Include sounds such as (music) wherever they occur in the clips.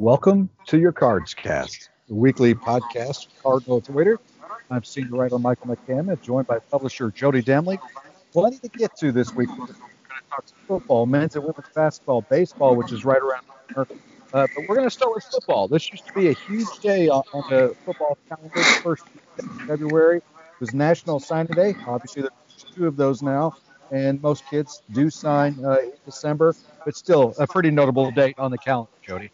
Welcome to your Cards Cast, the weekly podcast for Cardinal Twitter. I'm senior writer Michael McCammon, joined by publisher Jody Demling. Plenty to get to this week. We're going to talk football, men's and women's basketball, baseball, which is right around the corner. Uh, but we're going to start with football. This used to be a huge day on, the football calendar. First February was National Signing Day. Obviously, there's two of those now, and most kids do sign uh, in December, but still a pretty notable date on the calendar, Jody.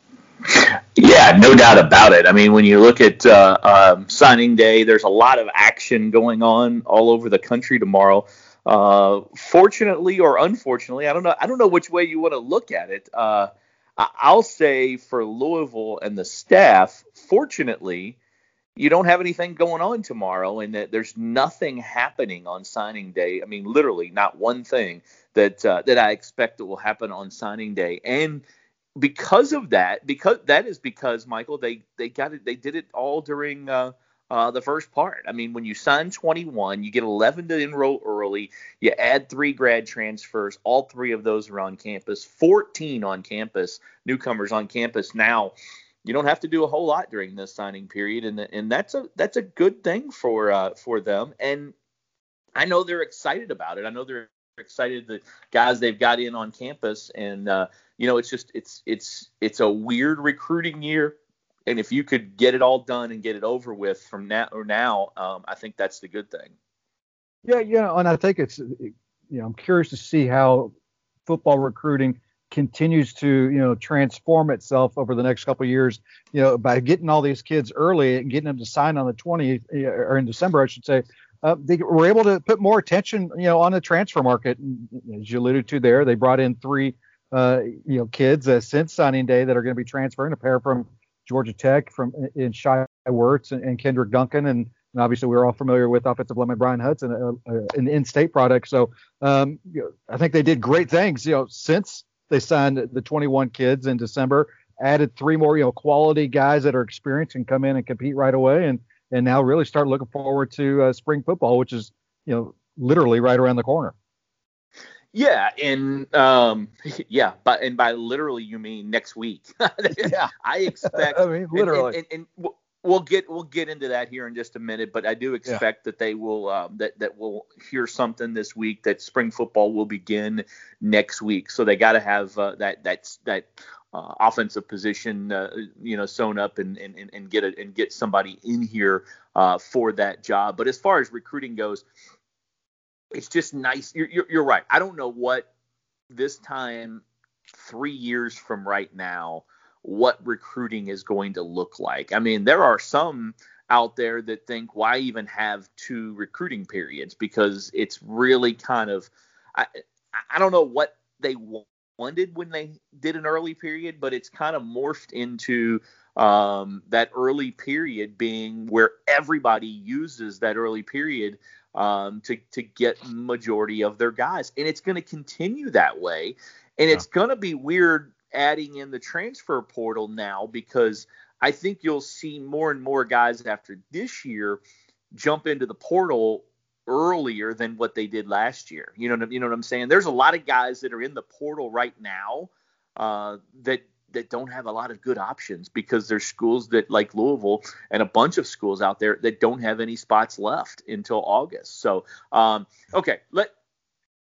Yeah, no doubt about it. I mean, when you look at uh, um, signing day, there's a lot of action going on all over the country tomorrow. Uh, fortunately or unfortunately, I don't know. I don't know which way you want to look at it. Uh, I'll say for Louisville and the staff, fortunately, you don't have anything going on tomorrow, and that there's nothing happening on signing day. I mean, literally, not one thing that uh, that I expect that will happen on signing day, and because of that, because that is because Michael, they they got it, they did it all during uh, uh, the first part. I mean, when you sign 21, you get 11 to enroll early. You add three grad transfers. All three of those are on campus. 14 on campus, newcomers on campus now. You don't have to do a whole lot during this signing period, and and that's a that's a good thing for uh, for them. And I know they're excited about it. I know they're excited the guys they've got in on campus, and uh, you know, it's just it's it's it's a weird recruiting year. And if you could get it all done and get it over with from now or now, um, I think that's the good thing. Yeah, yeah, and I think it's you know I'm curious to see how football recruiting continues to you know transform itself over the next couple years. You know, by getting all these kids early and getting them to sign on the 20th or in December, I should say. Uh, they were able to put more attention, you know, on the transfer market. And as you alluded to there, they brought in three uh, you know, kids uh, since signing day that are going to be transferring. A pair from Georgia Tech, from in Shai Werts and, and Kenderick Duncan, and, and, obviously we're all familiar with offensive lineman Bryan Hudson, uh, uh, an in-state product. So um, you know, I think they did great things. You know, since they signed the 21 kids in December, added three more, you know, quality guys that are experienced and come in and compete right away, and and now really start looking forward to uh, spring football, which is you know literally right around the corner. Yeah, and um, (laughs) yeah, but and by literally you mean next week. (laughs) yeah, I expect. (laughs) I mean, literally. And, and, and, we'll get we'll get into that here in just a minute, but I do expect yeah. that they will um, that that we'll hear something this week that spring football will begin next week. So they got to have uh, that that's that uh, offensive position, uh, you know, sewn up and, and, and get it and get somebody in here uh, for that job. But as far as recruiting goes, it's just nice. You're, you're, you're right. I don't know what this time, three years from right now, what recruiting is going to look like. I mean, there are some out there that think why even have two recruiting periods because it's really kind of I I don't know what they wanted when they did an early period, but it's kind of morphed into um, that early period being where everybody uses that early period um, to to get majority of their guys, and it's going to continue that way. And yeah. it's going to be weird adding in the transfer portal now because I think you'll see more and more guys after this year jump into the portal earlier than what they did last year. You know, you know what I'm saying? There's a lot of guys that are in the portal right now uh, that that don't have a lot of good options because there's schools that like Louisville and a bunch of schools out there that don't have any spots left until August. So, um, okay, let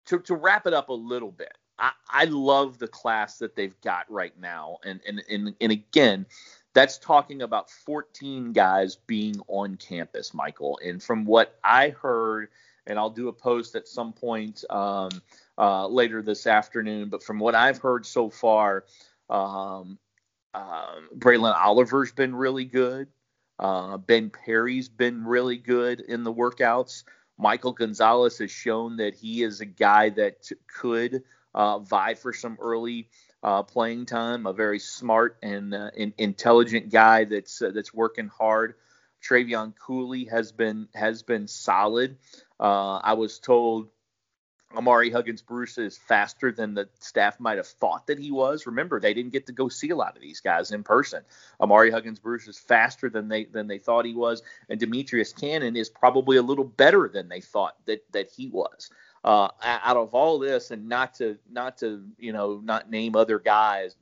to, to wrap it up a little bit. I, I love the class that they've got right now, and and and, and again, that's talking about 14 guys being on campus, Michael. And from what I heard, and I'll do a post at some point um, uh, later this afternoon, but from what I've heard so far, um, um, Braylon Oliver's been really good. Uh, ben Perry's been really good in the workouts. Michael Gonzalez has shown that he is a guy that could uh, vie for some early uh, playing time, a very smart and uh, in, intelligent guy that's uh, that's working hard. Trevion Cooley has been has been solid. Uh, I was told Amari Huggins Bruce is faster than the staff might have thought that he was. Remember, they didn't get to go see a lot of these guys in person. Amari Huggins Bruce is faster than they than they thought he was, and Demetrius Cannon is probably a little better than they thought that that he was. Uh, out of all this, and not to not to you know not name other guys,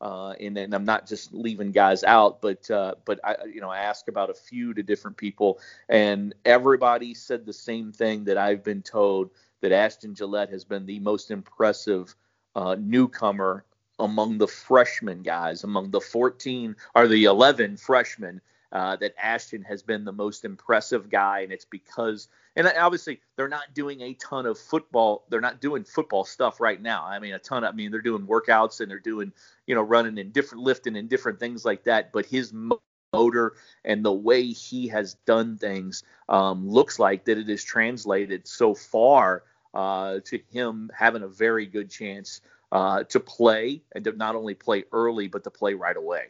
uh, and then I'm not just leaving guys out, but uh, but I you know I asked about a few to different people, and everybody said the same thing that I've been told that Ashton Gillotte has been the most impressive uh, newcomer among the freshman guys, among the 14 or the 11 freshmen. Uh, that Ashton has been the most impressive guy, and it's because, and obviously they're not doing a ton of football. They're not doing football stuff right now. I mean, a ton. Of, I mean, they're doing workouts and they're doing, you know, running and different lifting and different things like that. But his motor and the way he has done things um, looks like that it is translated so far uh, to him having a very good chance uh, to play and to not only play early but to play right away.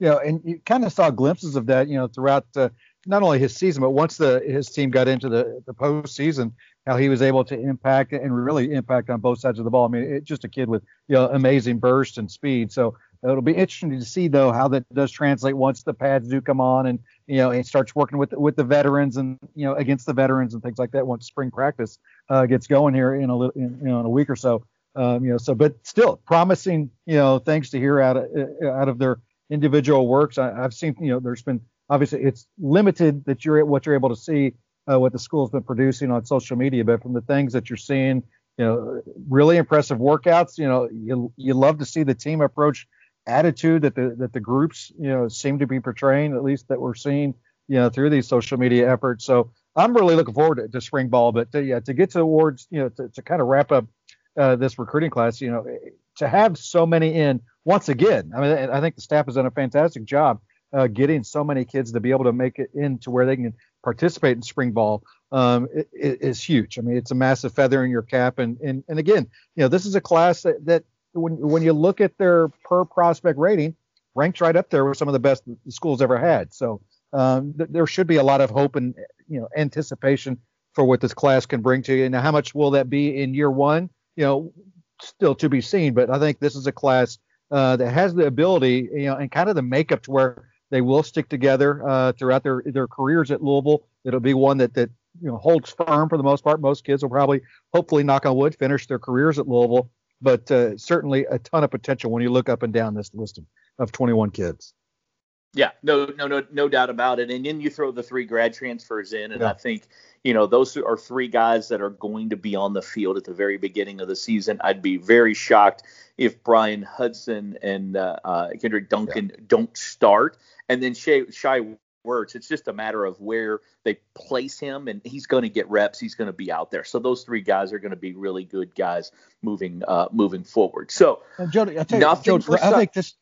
Yeah, and you kind of saw glimpses of that, you know, throughout uh, not only his season, but once the his team got into the the postseason, how he was able to impact and really impact on both sides of the ball. I mean, it's just a kid with you know amazing burst and speed. So It'll be interesting to see though how that does translate once the pads do come on and you know and starts working with with the veterans and you know against the veterans and things like that once spring practice uh, gets going here in a little in, you know in a week or so. Um, you know so but still promising you know things to hear out of out of their individual works. I, have seen you know there's been obviously it's limited that you're what you're able to see uh, what the school's been producing on social media, but from the things that you're seeing you know, really impressive workouts. You know, you you love to see the team approach attitude that the that the groups you know seem to be portraying, at least that we're seeing you know through these social media efforts. So I'm really looking forward to, to spring ball, but to, yeah, to get to awards, you know to, to kind of wrap up uh, this recruiting class, you know, to have so many in once again. I mean, I think the staff has done a fantastic job uh, getting so many kids to be able to make it into where they can participate in spring ball um, is huge. I mean, it's a massive feather in your cap, and and and again, you know, this is a class that that when when you look at their per prospect rating, ranks right up there with some of the best the school's ever had. So um, th- there should be a lot of hope and you know anticipation for what this class can bring to you. Now, how much will that be in year one? You know, still to be seen. But I think this is a class uh, that has the ability, you know, and kind of the makeup to where they will stick together uh, throughout their their careers at Louisville. It'll be one that that you know holds firm for the most part. Most kids will probably, hopefully, knock on wood, finish their careers at Louisville but uh, certainly a ton of potential when you look up and down this list of, of 21 kids. Yeah, no, no, no, no doubt about it. And then you throw the three grad transfers in, and yeah. I think you know those are three guys that are going to be on the field at the very beginning of the season. I'd be very shocked if Bryan Hudson and uh, uh, Kenderick Duncan yeah. don't start, and then Shai, Shai Werts. It's just a matter of where they place him, and he's going to get reps. He's going to be out there. So those three guys are going to be really good guys moving uh, moving forward. So, Jody, I tell you, Jody, I think this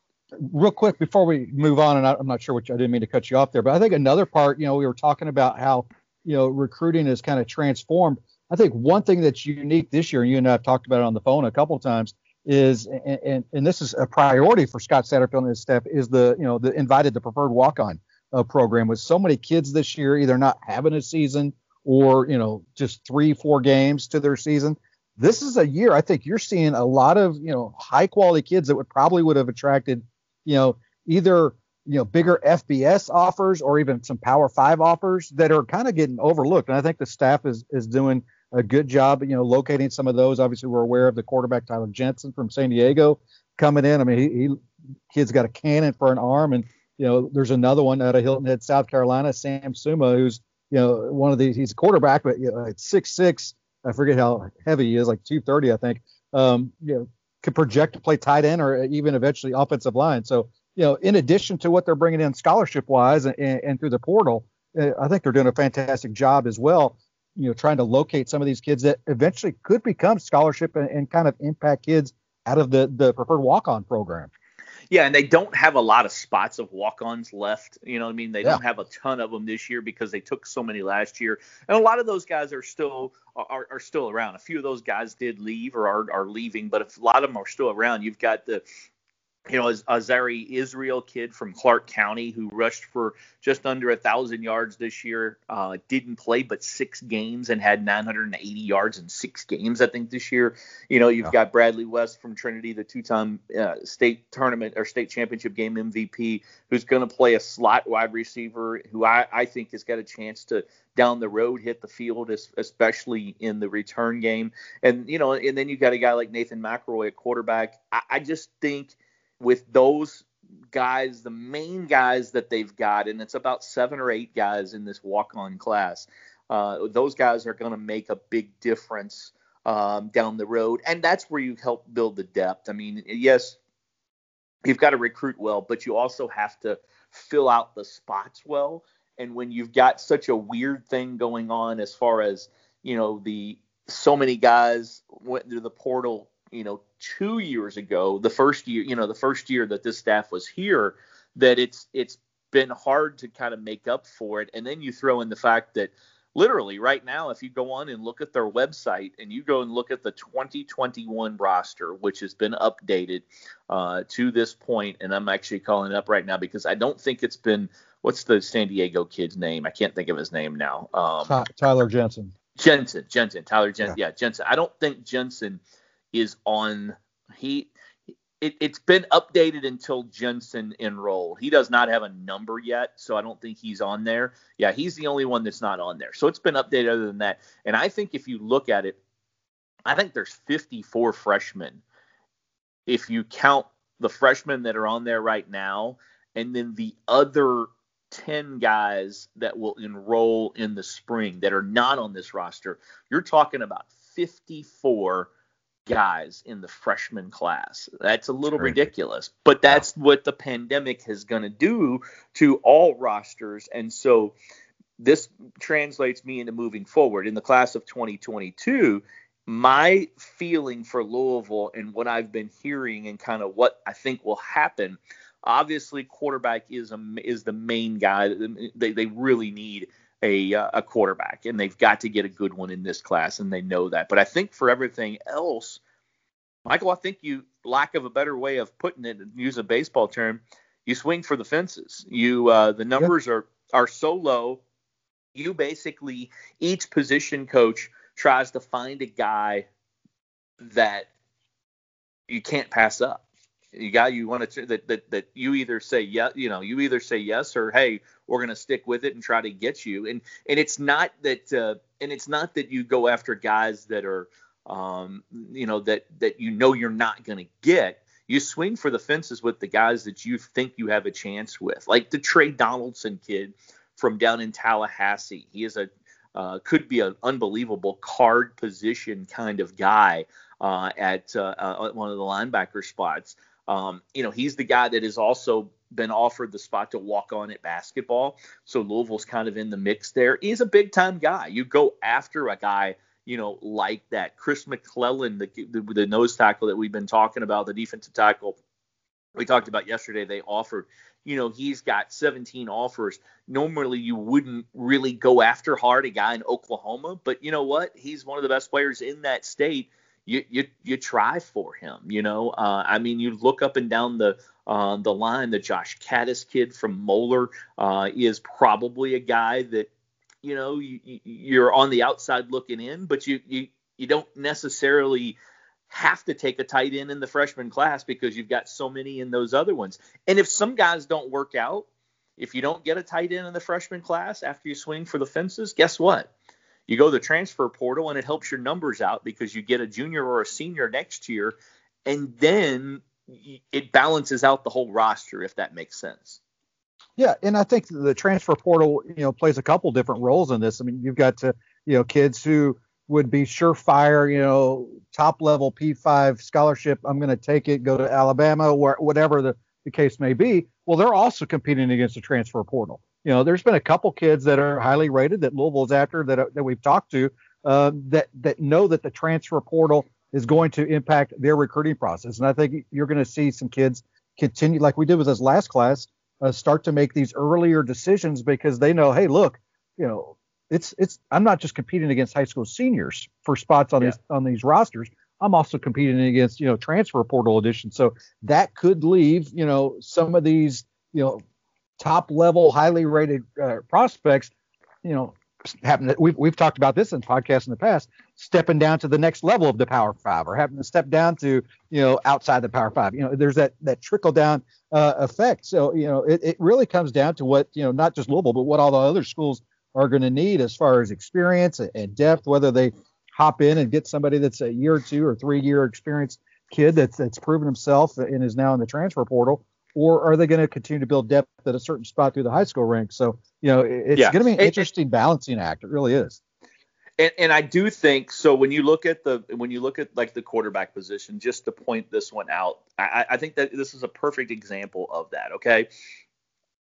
real quick before we move on, and I, am not sure which I didn't mean to cut you off there, but I think another part, you know, we were talking about how you know recruiting is kind of transformed. I think one thing that's unique this year, and you and I have talked about it on the phone a couple of times, is and, and, and this is a priority for Scott Satterfield and his staff is the you know the invited the preferred walk on uh, program with so many kids this year either not having a season or you know just three four games to their season this is a year i think you're seeing a lot of you know high quality kids that would probably would have attracted you know either you know bigger fbs offers or even some power five offers that are kind of getting overlooked and i think the staff is is doing a good job you know locating some of those obviously we're aware of the quarterback tyler jensen from san diego coming in i mean he, he kid's got a cannon for an arm and you know, there's another one out of Hilton Head, South Carolina, Sam Suma, who's you know one of these. He's a quarterback, but you know, at six six, I forget how heavy he is, like 230, I think. Um, you know, could project to play tight end or even eventually offensive line. So you know, in addition to what they're bringing in scholarship wise and, and through the portal, uh, I think they're doing a fantastic job as well. You know, trying to locate some of these kids that eventually could become scholarship and, and kind of impact kids out of the the preferred walk on program. Yeah, and they don't have a lot of spots of walk-ons left. You know, what I mean, they yeah. don't have a ton of them this year because they took so many last year, and a lot of those guys are still are, are still around. A few of those guys did leave or are, are leaving, but if a lot of them are still around, you've got the you know, Azzari Israel kid from Clark County who rushed for just under a thousand yards this year. Uh, didn't play but six games and had 980 yards in six games, I think, this year. You know, you've yeah. got Bradley West from Trinity, the two-time uh, state tournament or state championship game MVP, who's going to play a slot wide receiver who I, I think has got a chance to down the road hit the field, especially in the return game. And you know, and then you've got a guy like Nathan McElroy at quarterback. I, I just think with those guys, the main guys that they've got, and it's about seven or eight guys in this walk-on class. Uh, those guys are going to make a big difference um, down the road, and that's where you help build the depth. I mean, yes, you've got to recruit well, but you also have to fill out the spots well. And when you've got such a weird thing going on as far as you know the so many guys went through the portal you know two years ago, the first year, you know, the first year that this staff was here, that it's it's been hard to kind of make up for it. And then you throw in the fact that literally right now, if you go on and look at their website and you go and look at the 2021 roster, which has been updated uh, to this point, and I'm actually calling it up right now because I don't think it's been. What's the San Diego kid's name? I can't think of his name now. Um, Tyler Jensen. Jensen, Jensen, Tyler Jensen. Yeah. yeah, Jensen. I don't think Jensen is on he it, has been updated until Jensen enrolled. He does not have a number yet, so I don't think he's on there. Yeah, he's the only one that's not on there. So it's been updated other than that. And I think if you look at it, I think there's 54 freshmen. If you count the freshmen that are on there right now, and then the other 10 guys that will enroll in the spring that are not on this roster, you're talking about 54 guys in the freshman class. That's a little ridiculous, but that's what the pandemic is going to do to all rosters. And so this translates me into moving forward in the class of 2022. My feeling for Louisville and what I've been hearing and kind of what I think will happen. Obviously, quarterback is a, is the main guy. They, they really need a, uh, a quarterback, and they've got to get a good one in this class, and they know that. But I think for everything else, Michael, I think you, lack of a better way of putting it, use a baseball term, you swing for the fences. You uh, the numbers yep. are are so low. You basically each position coach tries to find a guy that you can't pass up you you want to that that that you either say yes you know you either say yes or hey we're going to stick with it and try to get you. And and it's not that uh, and it's not that you go after guys that are um, you know that that you know you're not going to get. You swing for the fences with the guys that you think you have a chance with. Like the Trey Donaldson kid from down in Tallahassee. He is a uh, could be an unbelievable card position kind of guy uh, at uh, uh one of the linebacker spots. Um, you know, he's the guy that has also been offered the spot to walk on at basketball. So Louisville's kind of in the mix there. He's a big time guy. You go after a guy, you know, like that. Chris McClellan, the, the, the nose tackle that we've been talking about, the defensive tackle we talked about yesterday, they offered. You know, he's got 17 offers. Normally, you wouldn't really go after hard a guy in Oklahoma, but you know what? He's one of the best players in that state you you you try for him. You know, uh, I mean, you look up and down the uh, the line. The Josh Caddis kid from Moeller uh, is probably a guy that you know you, you're on the outside looking in, but you you you don't necessarily have to take a tight end in the freshman class because you've got so many in those other ones. And if some guys don't work out, if you don't get a tight end in the freshman class after you swing for the fences, guess what? You go to the transfer portal and it helps your numbers out because you get a junior or a senior next year, and then it balances out the whole roster if that makes sense. Yeah, and I think the transfer portal, you know, plays a couple different roles in this. I mean, you've got to, you know, kids who would be surefire, you know, top level P5 scholarship. I'm going to take it, go to Alabama, or whatever the, the case may be. Well, they're also competing against the transfer portal you know, there's been a couple kids that are highly rated that Louisville's after that that we've talked to uh, that that know that the transfer portal is going to impact their recruiting process, and I think you're going to see some kids continue like we did with this last class, uh, start to make these earlier decisions because they know, hey, look, you know, it's it's I'm not just competing against high school seniors for spots on yeah. these on these rosters. I'm also competing against you know transfer portal edition. So that could leave you know some of these you know top level, highly rated uh, prospects, you know, happen to, we've we've talked about this in podcasts in the past, stepping down to the next level of the Power Five, or having to step down to you know outside the Power Five. You know, there's that that trickle down uh, effect. So you know, it, it really comes down to what you know, not just Louisville, but what all the other schools are going to need as far as experience and depth, whether they hop in and get somebody that's a year or two or three year experience kid that's that's proven himself and is now in the transfer portal, or are they going to continue to build depth at a certain spot through the high school ranks? So, you know, it's yeah. going to be an interesting balancing act. It really is. And, and, I do think so. When you look at the when you look at like the quarterback position, just to point this one out, I, I think that this is a perfect example of that. Okay,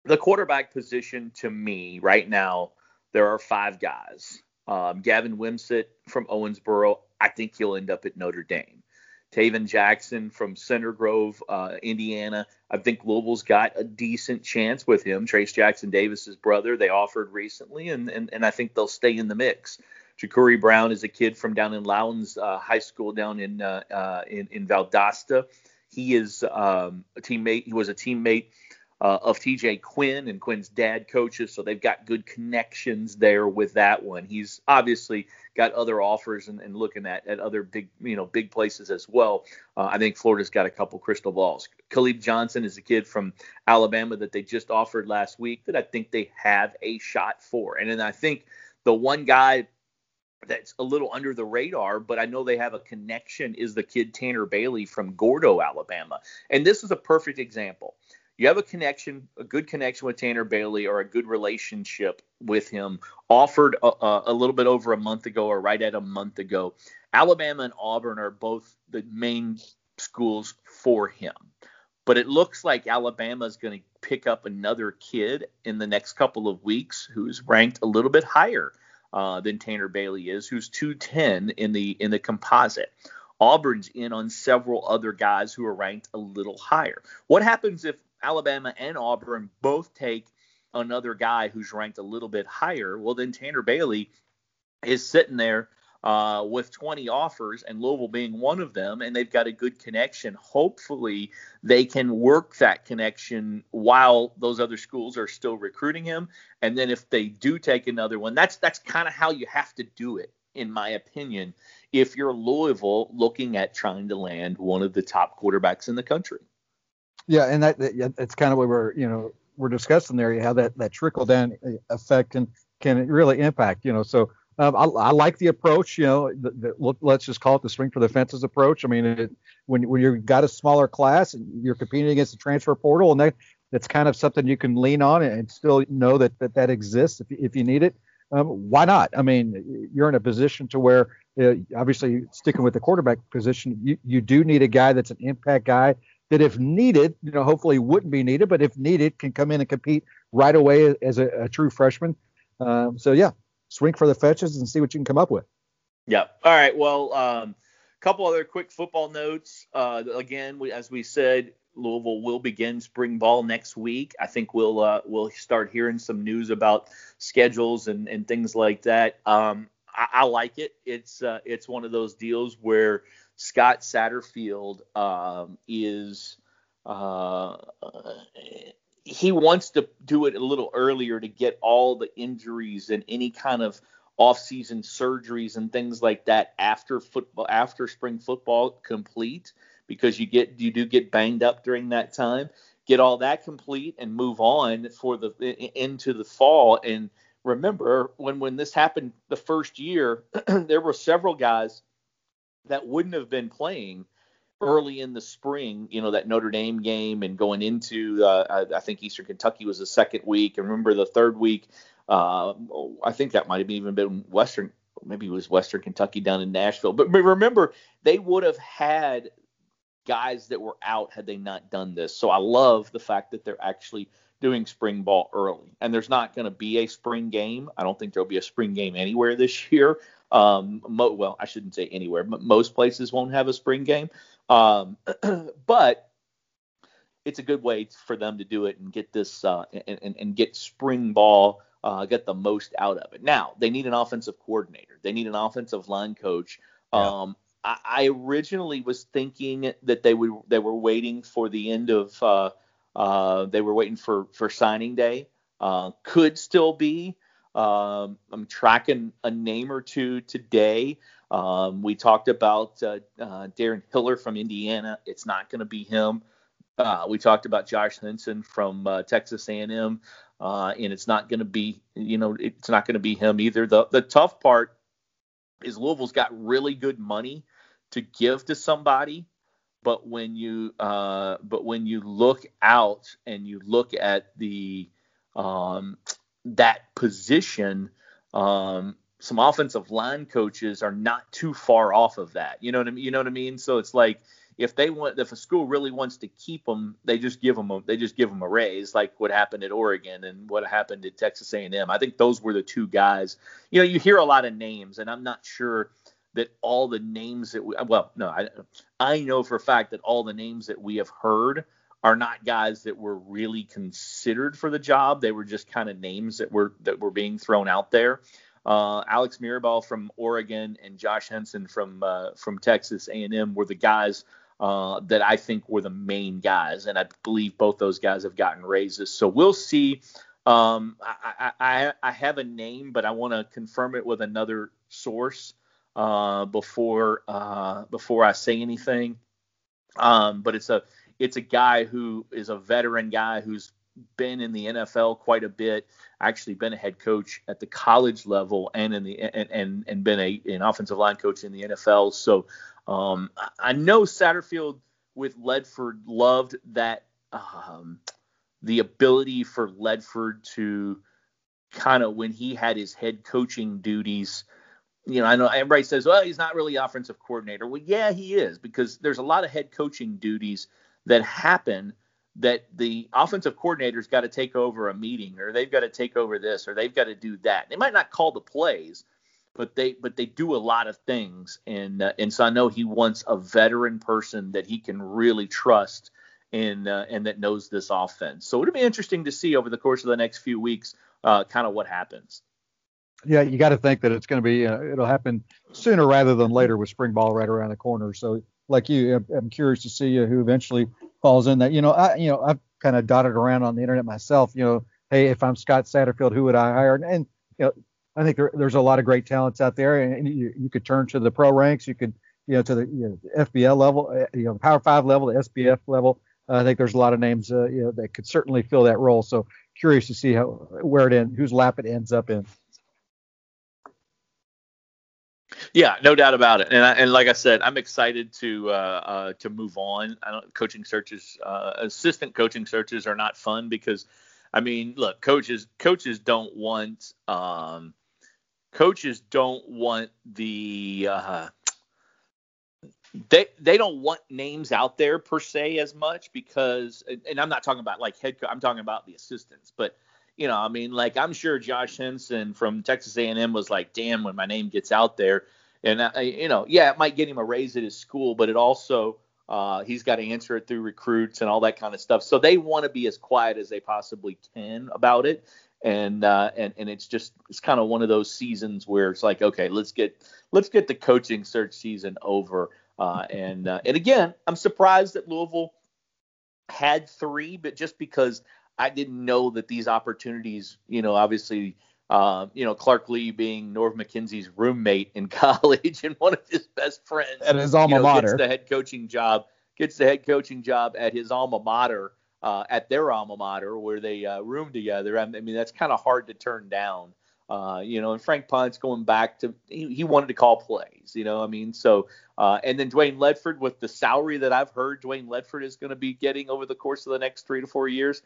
the quarterback position to me right now, there are five guys. Um, Gavin Wimsatt from Owensboro, I think he'll end up at Notre Dame. Tayven Jackson from Center Grove, uh, Indiana. I think Louisville's got a decent chance with him. Trayce Jackson Davis's brother, they offered recently, and, and, and I think they'll stay in the mix. Jacurri Brown is a kid from down in Lowndes uh, High School down in, uh, uh in in Valdosta. He is um, a teammate. He was a teammate uh, of TJ Quinn and Quinn's dad coaches, so they've got good connections there with that one. He's obviously got other offers and, and looking at, at other big you know big places as well. Uh, I think Florida's got a couple crystal balls. Kaleb Johnson is a kid from Alabama that they just offered last week that I think they have a shot for, and then I think the one guy that's a little under the radar, but I know they have a connection is the kid Tanner Bailey from Gordo, Alabama. And this is a perfect example you have a connection, a good connection with Tanner Bailey or a good relationship with him, offered a, a, little bit over a month ago or right at a month ago. Alabama and Auburn are both the main schools for him. But it looks like Alabama is going to pick up another kid in the next couple of weeks who's ranked a little bit higher uh, than Tanner Bailey is, who's 210 in the in the composite. Auburn's in on several other guys who are ranked a little higher. What happens if Alabama and Auburn both take another guy who's ranked a little bit higher, well, then Tanner Bailey is sitting there uh, with 20 offers and Louisville being one of them, and they've got a good connection. Hopefully, they can work that connection while those other schools are still recruiting him. And then if they do take another one, that's that's kind of how you have to do it, in my opinion, if you're Louisville looking at trying to land one of the top quarterbacks in the country. Yeah, and that, that that's kind of what we're you know we're discussing there, how that that trickle down effect can can really impact. You know, so um, I, I, like the approach. You know, the, the, let's just call it the swing for the fences approach. I mean, it, when when you've got a smaller class and you're competing against the transfer portal, and that that's kind of something you can lean on and still know that that, that exists if, if you need it. Um, why not? I mean, you're in a position to where uh, obviously sticking with the quarterback position, you, you do need a guy that's an impact guy that if needed, you know, hopefully wouldn't be needed, but if needed, can come in and compete right away as a, a true freshman. Um, so yeah, swing for the fetches and see what you can come up with. Yeah. All right. Well, a um, couple other quick football notes. Uh, again, we, as we said, Louisville will begin spring ball next week. I think we'll uh, we'll start hearing some news about schedules and, and things like that. Um, I, I, like it. It's uh, it's one of those deals where Scott Satterfield um, is uh, he wants to do it a little earlier to get all the injuries and any kind of off-season surgeries and things like that after football after spring football complete because you get you do get banged up during that time. Get all that complete and move on for the into the fall. And remember when when this happened the first year (clears throat) there were several guys that wouldn't have been playing early in the spring, you know, that Notre Dame game and going into, uh, I, I, think Eastern Kentucky was the second week. And remember the third week, uh, I think that might have even been Western, maybe it was Western Kentucky down in Nashville. But, but remember, they would have had guys that were out had they not done this. So I love the fact that they're actually doing spring ball early. And there's not going to be a spring game. I don't think there'll be a spring game anywhere this year. Um, mo- well, I shouldn't say anywhere. but most places won't have a spring game. Um, (clears throat) but it's a good way for them to do it and get this uh, and, and, and get spring ball uh, get the most out of it. Now they need an offensive coordinator. They need an offensive line coach. Yeah. Um, I, I, originally was thinking that they would they were waiting for the end of uh, uh, they were waiting for for signing day. Uh, could still be. Um, I'm tracking a name or two today. Um, we talked about uh, uh, Darren Hiller from Indiana. It's not going to be him. Uh, we talked about Josh Henson from uh, Texas A&M, uh, and it's not going to be, you know, it's not going to be him either. The the tough part is Louisville's got really good money to give to somebody, but when you uh, but when you look out and you look at the um, that position, um, some offensive line coaches are not too far off of that. You know what I mean? You know what I mean? So it's like if they want, if a school really wants to keep them, they just give them a, they just give them a raise, like what happened at Oregon and what happened at Texas A&M. I think those were the two guys. You know, you hear a lot of names, and I'm not sure that all the names that we, well, no, I, I know for a fact that all the names that we have heard are not guys that were really considered for the job. They were just kind of names that were that were being thrown out there. Uh, Alex Mirabal from Oregon and Josh Henson from uh, from Texas A&M were the guys uh, that I think were the main guys, and I believe both those guys have gotten raises. So we'll see. Um, I, I, I, have a name, but I want to confirm it with another source uh, before uh, before I say anything. Um, but it's a it's a guy who is a veteran guy who's been in the NFL quite a bit. Actually, been a head coach at the college level and in the and and, and been a an offensive line coach in the NFL. So um, I know Satterfield with Ledford loved that um, the ability for Ledford to kind of when he had his head coaching duties. You know, I know everybody says, well, he's not really offensive coordinator. Well, yeah, he is because there's a lot of head coaching duties that happen that the offensive coordinator's got to take over a meeting or they've got to take over this or they've got to do that. They might not call the plays, but they but they do a lot of things and uh, and so I know he wants a veteran person that he can really trust and uh, and that knows this offense. So it'll be interesting to see over the course of the next few weeks uh, kind of what happens. Yeah, you got to think that it's going to be uh, it'll happen sooner rather than later with spring ball right around the corner. So like you, I'm curious to see who eventually falls in that. You know, I you know I've kind of dotted around on the internet myself. You know, hey, if I'm Scott Satterfield, who would I hire? And, and you know, I think there, there's a lot of great talents out there, and you, you could turn to the pro ranks. You could, you know, to the you know, FBL level, uh, you know, Power Five level, the SBF level. Uh, I think there's a lot of names, uh, you know, that could certainly fill that role. So curious to see how where it ends, whose lap it ends up in. Yeah, no doubt about it. And I, and like I said, I'm excited to uh, uh, to move on. I don't coaching searches, uh, assistant coaching searches are not fun because, I mean, look, coaches coaches don't want um, coaches don't want the uh, they they don't want names out there per se as much because and I'm not talking about like head coach I'm talking about the assistants but you know I mean like I'm sure Josh Henson from Texas A&M was like damn when my name gets out there and I, you know yeah it might get him a raise at his school but it also uh, he's got to answer it through recruits and all that kind of stuff. So they want to be as quiet as they possibly can about it. And uh, and and it's just it's kind of one of those seasons where it's like okay let's get let's get the coaching search season over. Uh, and uh, and again I'm surprised that Louisville had three but just because I didn't know that these opportunities you know obviously uh, you know Clark Lea being Norv McKenzie's roommate in (laughs) college and one of his best friends at his alma you know, mater gets the head coaching job gets the head coaching job at his alma mater uh, at their alma mater where they uh, room together. I mean, that's kind of hard to turn down. Uh, you know, and Frank Ponce going back to he, he, wanted to call plays. You know, I mean, so uh, and then Dwayne Ledford with the salary that I've heard Dwayne Ledford is going to be getting over the course of the next three to four years.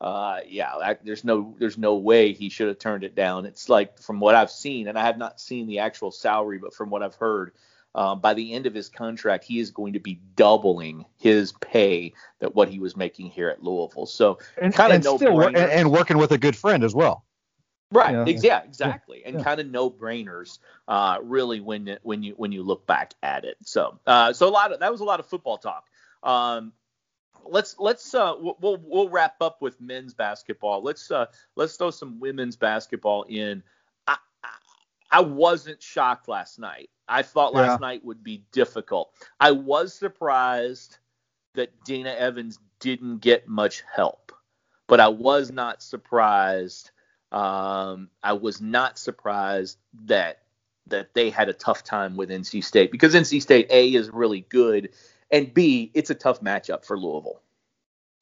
Uh, yeah, that, there's no there's no way he should have turned it down. It's like from what I've seen, and I have not seen the actual salary, but from what I've heard, uh, by the end of his contract, he is going to be doubling his pay that what he was making here at Louisville. So kind of no still, and, and, working with a good friend as well. Right. Yeah, yeah exactly. Yeah, and kind of no brainers, uh, really, when when you when you look back at it. So uh, so a lot of that was a lot of football talk. Um, let's let's uh we'll we'll wrap up with men's basketball. Let's uh let's throw some women's basketball in. I I, I wasn't shocked last night. I thought last yeah. night would be difficult. I was surprised that Dana Evans didn't get much help, but I was not surprised. Um, I was not surprised that that they had a tough time with NC State because NC State A is really good and B, it's a tough matchup for Louisville.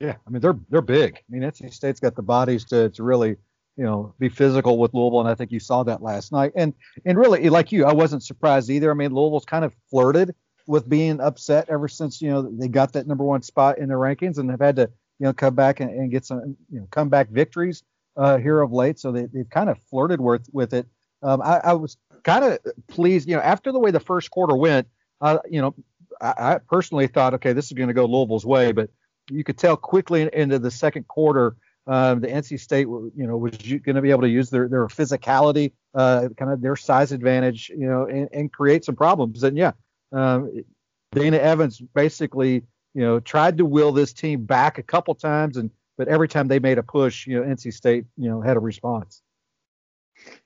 Yeah, I mean they're they're big. I mean NC State's got the bodies to to really you know be physical with Louisville, and I think you saw that last night. And and really, like you, I wasn't surprised either. I mean Louisville's kind of flirted with being upset ever since you know they got that number one spot in the rankings, and they've had to you know come back and, and get some you know comeback victories uh, here of late. So they, they've kind of flirted with with it. Um, I, I was kind of pleased, you know, after the way the first quarter went. Uh, you know, I, I personally thought, okay, this is going to go Louisville's way, but you could tell quickly into the second quarter, um, the NC State, you know, was going to be able to use their their physicality, uh, kind of their size advantage, you know, and, and create some problems. And yeah, um, Dana Evans basically, you know, tried to will this team back a couple times, and but every time they made a push, you know, NC State, you know, had a response.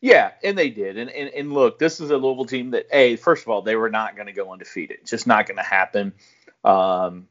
Yeah, and they did. And, and and look, this is a Louisville team that a first of all they were not going to go undefeated. It's just not going to happen. Um,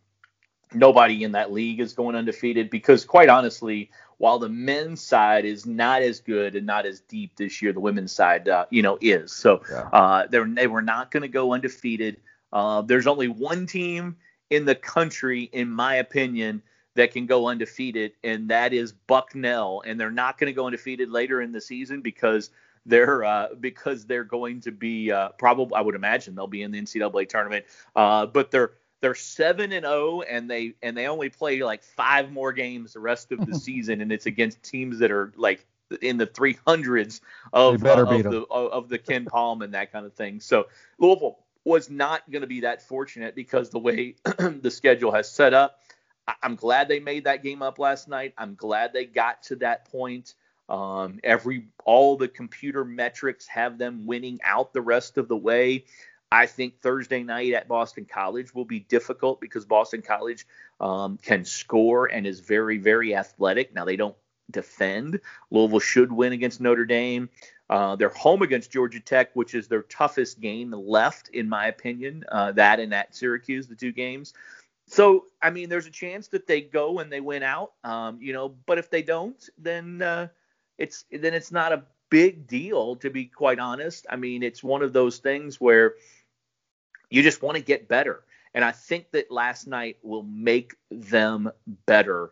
nobody in that league is going undefeated because quite honestly, while the men's side is not as good and not as deep this year, the women's side, uh, you know, is. So yeah. uh, they were not going to go undefeated. Uh, there's only one team in the country, in my opinion, that can go undefeated, and that is Bucknell. And they're not going to go undefeated later in the season because they're uh, because they're going to be uh, probably I would imagine they'll be in the NCAA tournament. Uh, but they're they're seven and zero, oh, and they and they only play like five more games the rest of the (laughs) season, and it's against teams that are like in the 300s of, uh, of the of the KenPom and that kind of thing. So Louisville was not going to be that fortunate because the way (clears throat) the schedule has set up. I'm glad they made that game up last night. I'm glad they got to that point. Um, every all the computer metrics have them winning out the rest of the way. I think Thursday night at Boston College will be difficult because Boston College um, can score and is very, very athletic. Now they don't defend. Louisville should win against Notre Dame. Uh, they're home against Georgia Tech, which is their toughest game left, in my opinion. Uh, that and at Syracuse, the two games. So, I mean, there's a chance that they go and they win out, um, you know. But if they don't, then uh, it's then it's not a big deal, to be quite honest. I mean, it's one of those things where you just want to get better, and I think that last night will make them better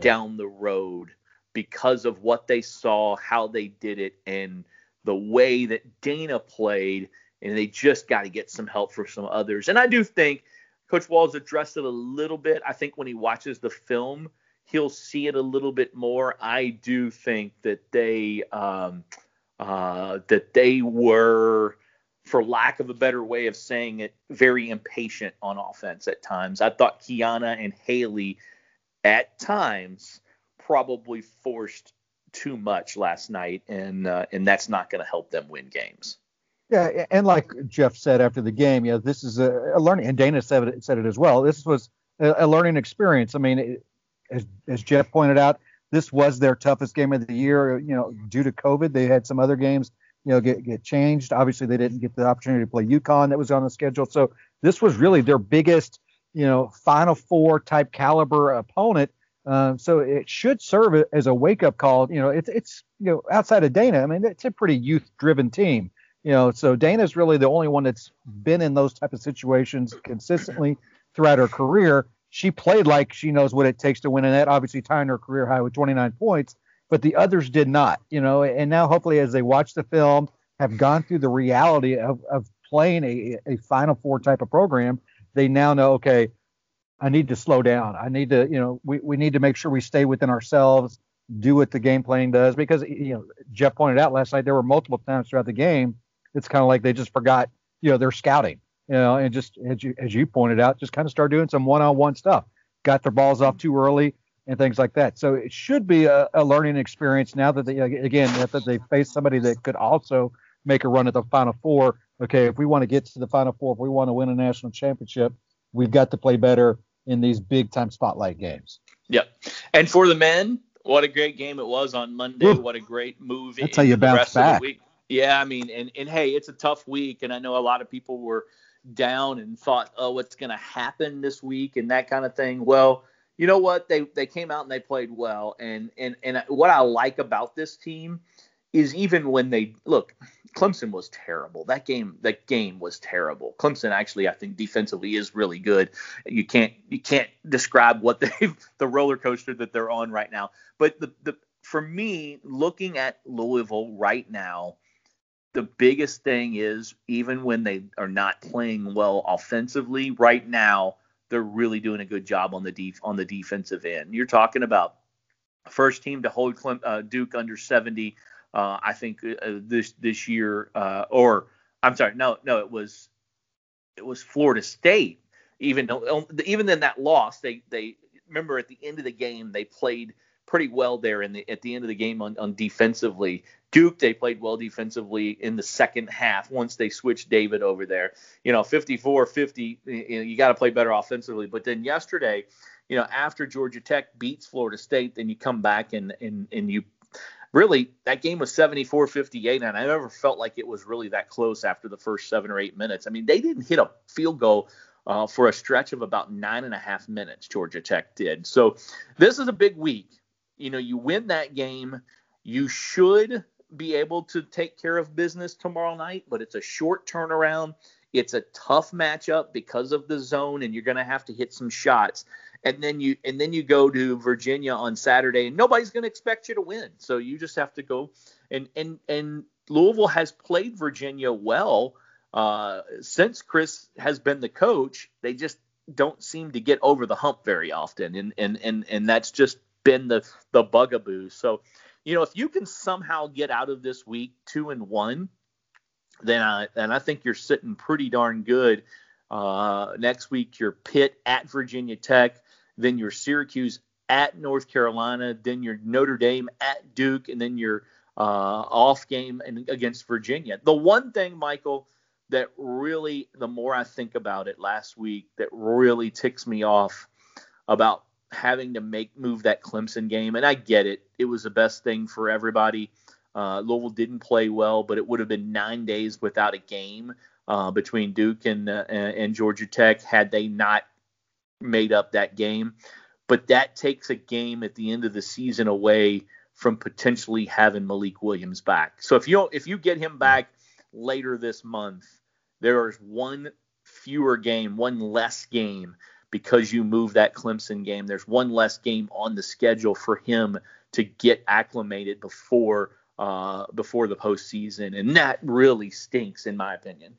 down the road because of what they saw, how they did it, and the way that Dana played. And they just got to get some help from some others. And I do think Coach Walz addressed it a little bit. I think when he watches the film, he'll see it a little bit more. I do think that they um, uh, that they were, for lack of a better way of saying it, very impatient on offense at times. I thought Kianna and Hailey at times probably forced too much last night, and uh, and that's not going to help them win games. Yeah, and like Jeff said after the game, yeah, this is a, a learning, and Dana said it, said it as well. This was a, a learning experience. I mean, it, as, as Jeff pointed out, this was their toughest game of the year. You know, due to COVID, they had some other games, you know, get get changed. Obviously, they didn't get the opportunity to play UConn that was on the schedule. So this was really their biggest, you know, Final Four type caliber opponent. Um, so it should serve as a wake up call. You know, it's it's you know outside of Dana, I mean, it's a pretty youth driven team. You know, so Dana's really the only one that's been in those type of situations consistently throughout her career. She played like she knows what it takes to win, and that obviously tying her career high with 29 points. But the others did not. You know, and now hopefully as they watch the film, have gone through the reality of of playing a, a Final Four type of program, they now know, okay, I need to slow down. I need to, you know, we, we need to make sure we stay within ourselves, do what the game plan does. Because, you know, Jeff pointed out last night, there were multiple times throughout the game it's kind of like they just forgot, you know, they're scouting, you know, and just as you as you pointed out, just kind of start doing some one-on-one stuff. Got their balls off too early and things like that. So it should be a, a learning experience now that they again that they face somebody that could also make a run at the Final Four. Okay, if we want to get to the Final Four, if we want to win a national championship, we've got to play better in these big time spotlight games. Yep. And for the men, what a great game it was on Monday. Ooh. What a great move. That's how you bounce back. Yeah, I mean, and, and hey, it's a tough week, and I know a lot of people were down and thought, oh, what's going to happen this week and that kind of thing. Well, you know what? They they came out and they played well, and and and what I like about this team is even when they look, Clemson was terrible. That game, that game was terrible. Clemson actually, I think defensively is really good. You can't you can't describe what (laughs) they the roller coaster that they're on right now. But the the for me, looking at Louisville right now, the biggest thing is even when they are not playing well offensively right now, they're really doing a good job on the def- on the defensive end. You're talking about first team to hold Clem- uh, Duke under 70 uh, I think uh, this this year, uh, or I'm sorry, no, no, it was it was Florida State. Even even in that loss, they they remember at the end of the game they played pretty well there in the at the end of the game on, on defensively. Duke they played well defensively in the second half once they switched David over there. You know, 54-50, you, know, you got to play better offensively. But then yesterday, you know, after Georgia Tech beats Florida State, then you come back and and and you really that game was 74-58 and i never felt like it was really that close after the first seven or eight minutes i mean they didn't hit a field goal uh, for a stretch of about nine and a half minutes georgia tech did so this is a big week you know you win that game you should be able to take care of business tomorrow night but it's a short turnaround it's a tough matchup because of the zone and you're going to have to hit some shots and then you and then you go to Virginia on Saturday, and nobody's going to expect you to win. So you just have to go. And and and Louisville has played Virginia well uh, since Chris has been the coach. They just don't seem to get over the hump very often, and and and and that's just been the the bugaboo. So, you know, if you can somehow get out of this week two and one, then I then I think you're sitting pretty darn good. Uh, next week, you're Pitt at Virginia Tech then your Syracuse at North Carolina, then your Notre Dame at Duke, and then your uh, off game and against Virginia. The one thing, Michael, that really, the more I think about it last week, that really ticks me off about having to make move that Clemson game, and I get it, it was the best thing for everybody. Uh, Louisville didn't play well, but it would have been nine days without a game uh, between Duke and uh, and Georgia Tech had they not made up that game. But that takes a game at the end of the season away from potentially having Malik Williams back. So if you if you get him back later this month, there is one fewer game, one less game because you move that Clemson game. There's one less game on the schedule for him to get acclimated before uh, before the postseason, and that really stinks in my opinion.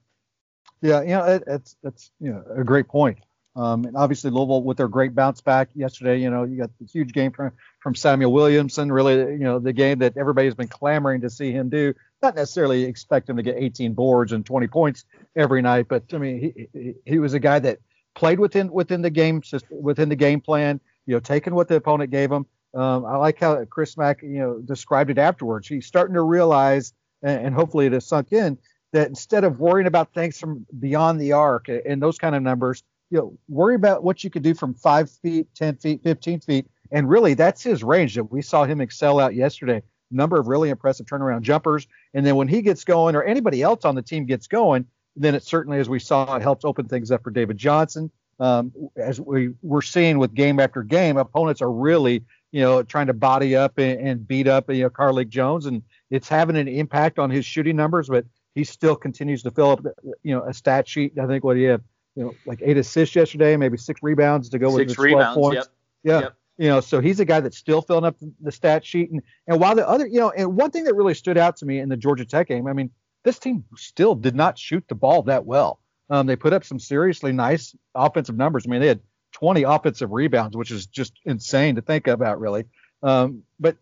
Yeah, you know, it, it's it's you know a great point. Um, and obviously Louisville with their great bounce back yesterday, you know, you got the huge game from from Samuell Williamson, really, you know, the game that everybody's been clamoring to see him do. Not necessarily expect him to get 18 boards and 20 points every night, but I mean, he he, he was a guy that played within within the game within the game plan, you know, taking what the opponent gave him. Um, I like how Chris Mack, you know, described it afterwards. He's starting to realize, and, and hopefully it has sunk in, that instead of worrying about things from beyond the arc and those kind of numbers, you know, worry about what you could do from five feet, 10 feet, 15 feet. And really, that's his range that we saw him excel out yesterday. Number of really impressive turnaround jumpers. And then when he gets going, or anybody else on the team gets going, then it certainly, as we saw, it helps open things up for David Johnson. Um, as we we're seeing with game after game, opponents are really, you know, trying to body up and, and beat up, you know, Carlik Jones, and it's having an impact on his shooting numbers. But he still continues to fill up, you know, a stat sheet. I think what he had you know, like eight assists yesterday, maybe six rebounds to go with six the 12 rebounds, points. Yep. Yeah. Yep. You know, so he's a guy that's still filling up the stat sheet. And, and while the other, you know, and one thing that really stood out to me in the Georgia Tech game, I mean, this team still did not shoot the ball that well. Um, they put up some seriously nice offensive numbers. I mean, they had 20 offensive rebounds, which is just insane to think about, really. Um, but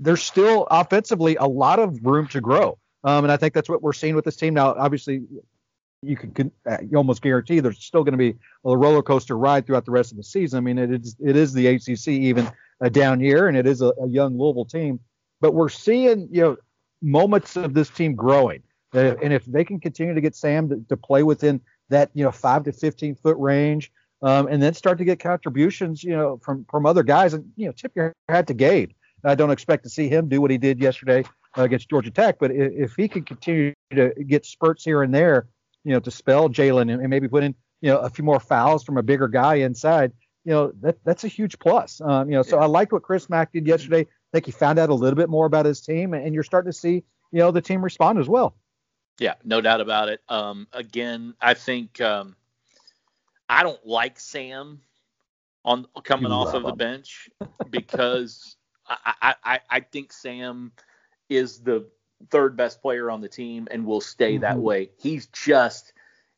there's still offensively a lot of room to grow. Um, and I think that's what we're seeing with this team now. Obviously, you can you almost guarantee there's still going to be a roller coaster ride throughout the rest of the season. I mean, it is it is the ACC even a down year, and it is a, a young Louisville team, but we're seeing you know moments of this team growing, uh, and if they can continue to get Sam to, to, play within that you know five to 15 foot range, um, and then start to get contributions, you know, from from other guys. And you know, tip your hat to Gabe. I don't expect to see him do what he did yesterday uh, against Georgia Tech, but if, if, he can continue to get spurts here and there, you know, to spell Jae'Lyn and, and, maybe put in, you know, a few more fouls from a bigger guy inside, you know, that that's a huge plus. Um, you know, so I liked what Chris Mack did yesterday. I think he found out a little bit more about his team, and you're starting to see, you know, the team respond as well. Yeah, no doubt about it. Um, again, I think um, I don't like Sam on coming off of the bench because (laughs) I, I, I think Sam is the third best player on the team and will stay mm-hmm. that way. He's just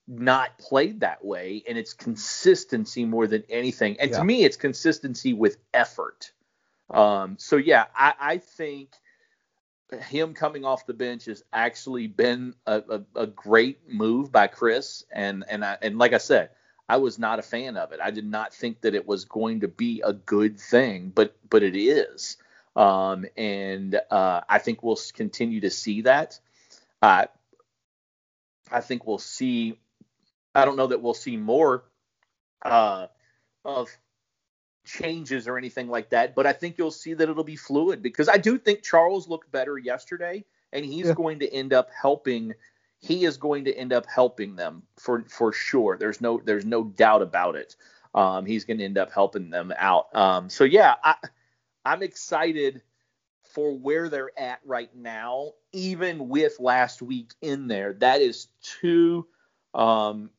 not played that way, and it's consistency more than anything. And yeah. to me, it's consistency with effort. Um, so yeah, I, I, think him coming off the bench has actually been a, a, a great move by Chris. And and I, and like I said, I was not a fan of it. I did not think that it was going to be a good thing, but but it is. Um, and uh, I think we'll continue to see that. Uh, I think we'll see. I don't know that we'll see more uh, of changes or anything like that, but I think you'll see that it'll be fluid because I do think Charles looked better yesterday, and he's yeah. going to end up helping he is going to end up helping them for for sure. There's no there's no doubt about it. Um, he's going to end up helping them out. Um, so yeah, I, I'm excited for where they're at right now, even with last week in there. That is two um,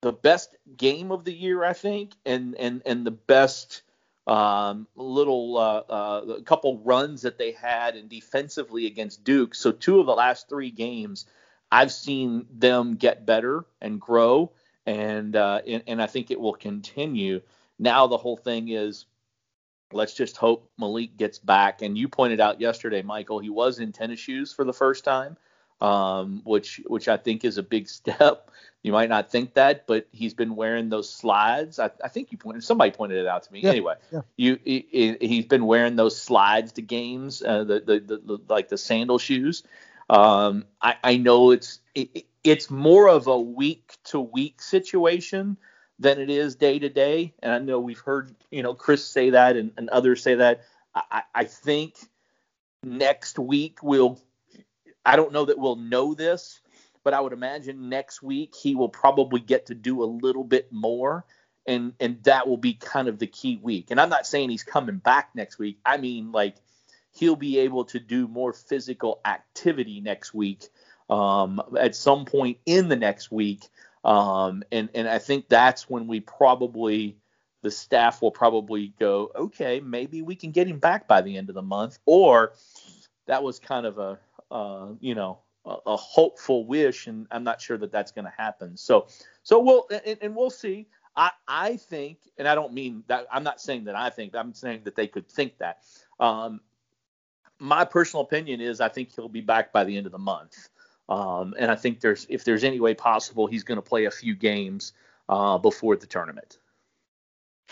the best game of the year, I think, and and and the best um, little uh, uh, couple runs that they had and defensively against Duke. So two of the last three games I've seen them get better and grow, and, uh, and and I think it will continue. Now the whole thing is, let's just hope Malik gets back. And you pointed out yesterday, Michael, he was in tennis shoes for the first time, um, which which I think is a big (laughs) step. You might not think that, but he's been wearing those slides. I, I think you pointed somebody pointed it out to me. Yeah, anyway, yeah. you he, has been wearing those slides to games, uh, the, the, the, the like the sandal shoes. Um, I, I know it's it, it's more of a week to week situation than it is day to day, and I know we've heard you know Chris say that and, and others say that. I, I think next week we'll I don't know that we'll know this, but I would imagine next week he will probably get to do a little bit more and and that will be kind of the key week. And I'm not saying he's coming back next week. I mean like he'll be able to do more physical activity next week um, at some point in the next week. Um, and, and I think that's when we probably, the staff will probably go, okay, maybe we can get him back by the end of the month. Or that was kind of a, uh, you know, a, a, hopeful wish, and I'm not sure that that's going to happen. So, so we'll, and, and we'll see. I, I think, and I don't mean that, I'm not saying that I think, I'm saying that they could think that. Um, my personal opinion is I think he'll be back by the end of the month. Um, and I think there's if there's any way possible, he's going to play a few games uh, before the tournament.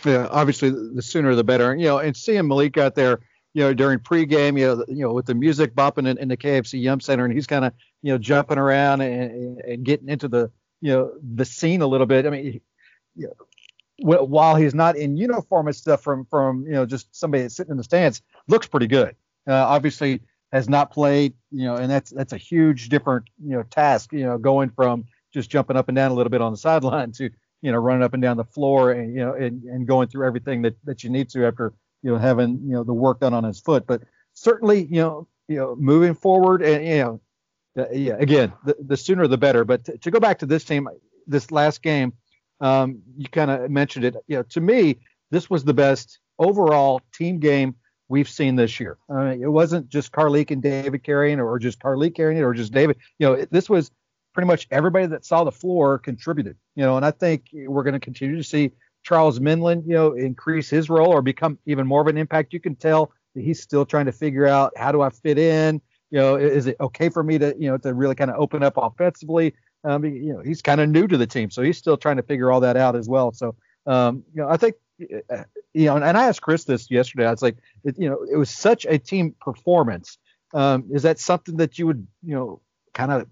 Yeah, obviously the sooner the better. You know, and seeing Malik out there, you know, during pregame, you know, you know, with the music bopping in, in the KFC Yum Center, and he's kind of, you know, jumping around and, and, getting into the, you know, the scene a little bit. I mean, you know, while he's not in uniform and stuff from from you know just somebody that's sitting in the stands, looks pretty good uh, obviously has not played, you know, and that's that's a huge different, you know, task, you know, going from just jumping up and down a little bit on the sideline to, you know, running up and down the floor and you know and, and going through everything that that you need to after, you know, having, you know, the work done on his foot. But certainly, you know, you know, moving forward and you know, yeah, again, the, the sooner the better. But to, to go back to this team, this last game, um, you kind of mentioned it. You know, to me, this was the best overall team game we've seen this year. I mean, it wasn't just Carlik and David carrying, or just Carlik carrying it, or just David. You know, it, this was pretty much everybody that saw the floor contributed. You know, and I think we're going to continue to see Charles Minlend, you know, increase his role or become even more of an impact. You can tell that he's still trying to figure out how do I fit in. You know, is it okay for me to, you know, to really kind of open up offensively? Um, you know, he's kind of new to the team, so he's still trying to figure all that out as well. So, um, you know, I think you know, and I asked Chris this yesterday. I was like, you know, it was such a team performance. Um, is that something that you would, you know, kind of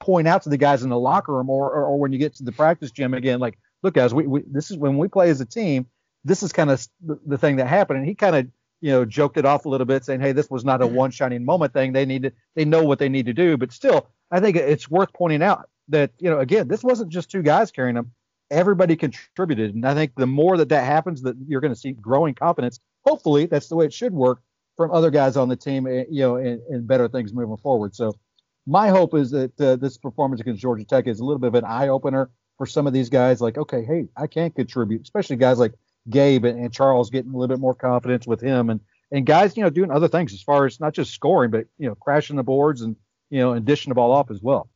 point out to the guys in the locker room, or, or, or when you get to the practice gym again, like, look, guys, we, we this is when we play as a team. This is kind of the, the thing that happened, and he kind of you know joked it off a little bit, saying, hey, this was not a one shining moment thing. They need to they know what they need to do, but still, I think it's worth pointing out that you know again, this wasn't just two guys carrying them. Everybody contributed, and I think the more that that happens, that you're going to see growing confidence. Hopefully, that's the way it should work from other guys on the team, eh, you know, and, and better things moving forward. So my hope is that uh, this performance against Georgia Tech is a little bit of an eye opener for some of these guys. Like, okay, hey, I can contribute, especially guys like Gabe and, and, Charles getting a little bit more confidence with him, and and guys, you know, doing other things as far as not just scoring, but you know, crashing the boards and you know, and dishing the ball off as well.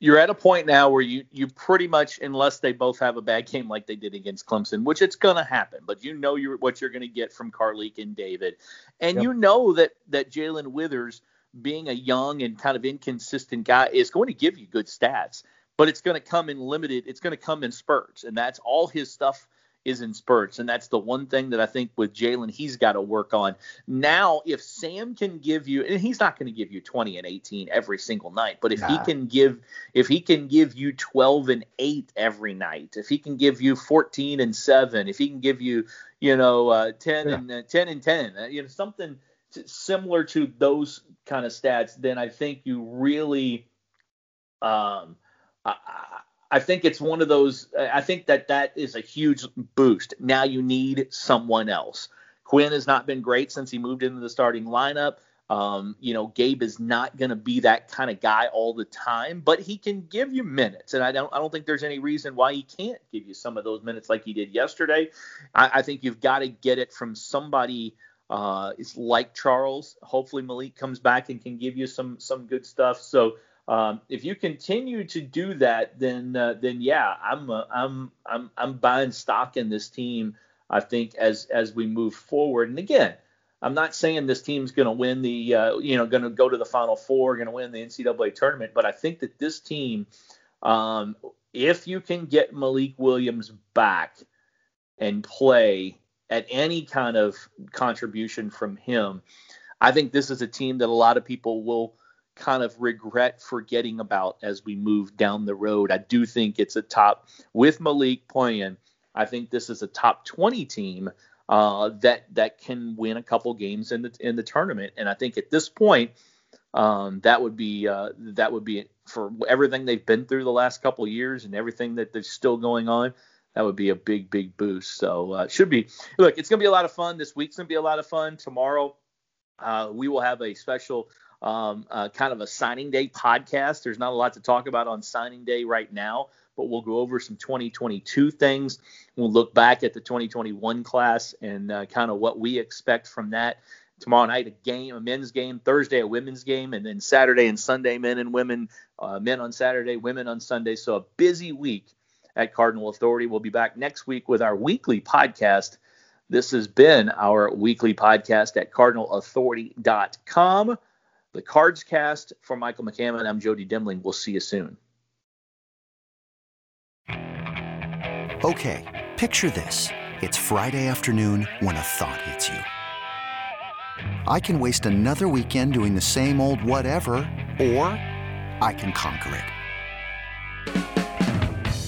You're at a point now where you you pretty much, unless they both have a bad game like they did against Clemson, which it's gonna happen, but you know you're, what you're gonna get from Carlik and David, and yep. you know that that Jae'Lyn Withers being a young and kind of inconsistent guy is going to give you good stats, but it's going to come in limited. It's going to come in spurts, and that's all his stuff is in spurts, and that's the one thing that I think with Jae'Lyn he's got to work on. Now, if Sam can give you, and he's not going to give you 20 and 18 every single night, but if nah. he can give, if he can give you 12 and 8 every night, if he can give you 14 and 7, if he can give you, you know, uh, 10 yeah. and uh, 10 and 10, uh, you know, something similar to those kind of stats, then I think you really, um, I, I think it's one of those. I think that that is a huge boost. Now you need someone else. Quinn has not been great since he moved into the starting lineup. Um, you know, Gabe is not going to be that kind of guy all the time, but he can give you minutes, and I don't, I don't think there's any reason why he can't give you some of those minutes like he did yesterday. I, I think you've got to get it from somebody uh, is like Charles. Hopefully Malik comes back and can give you some some good stuff. So um, if you continue to do that, then uh, then yeah, I'm uh, I'm I'm I'm buying stock in this team. I think as as we move forward. And again, I'm not saying this team's going to win the uh, you know going to go to the Final Four, going to win the NCAA tournament, but I think that this team, um, if you can get Malik Williams back and play at any kind of contribution from him, I think this is a team that a lot of people will kind of regret forgetting about as we move down the road. I do think it's a top with Malik playing. I think this is a top 20 team uh, that that can win a couple games in the in the tournament. And I think at this point, um, that would be uh, that would be for everything they've been through the last couple years and everything that there's still going on that would be a big, big boost. So uh, should be. Look, it's gonna be a lot of fun. This week's gonna be a lot of fun. Tomorrow, uh, we will have a special um, uh, kind of a signing day podcast. There's not a lot to talk about on signing day right now, but we'll go over some 2022 things. We'll look back at the 2021 class and uh, kind of what we expect from that. Tomorrow night, a game, a men's game. Thursday, a women's game, and then Saturday and Sunday, men and women. Uh, men on Saturday, women on Sunday. So a busy week at Cardinal Authority. We'll be back next week with our weekly podcast. This has been our weekly podcast at cardinalauthority.com. The Cards Cast for Michael McCammon. I'm Jody Demling. We'll see you soon. Okay, picture this. It's Friday afternoon when a thought hits you. I can waste another weekend doing the same old whatever, or I can conquer it.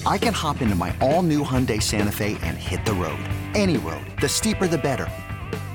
I can hop into my all new Hyundai Santa Fe and hit the road. Any road. The steeper, the better.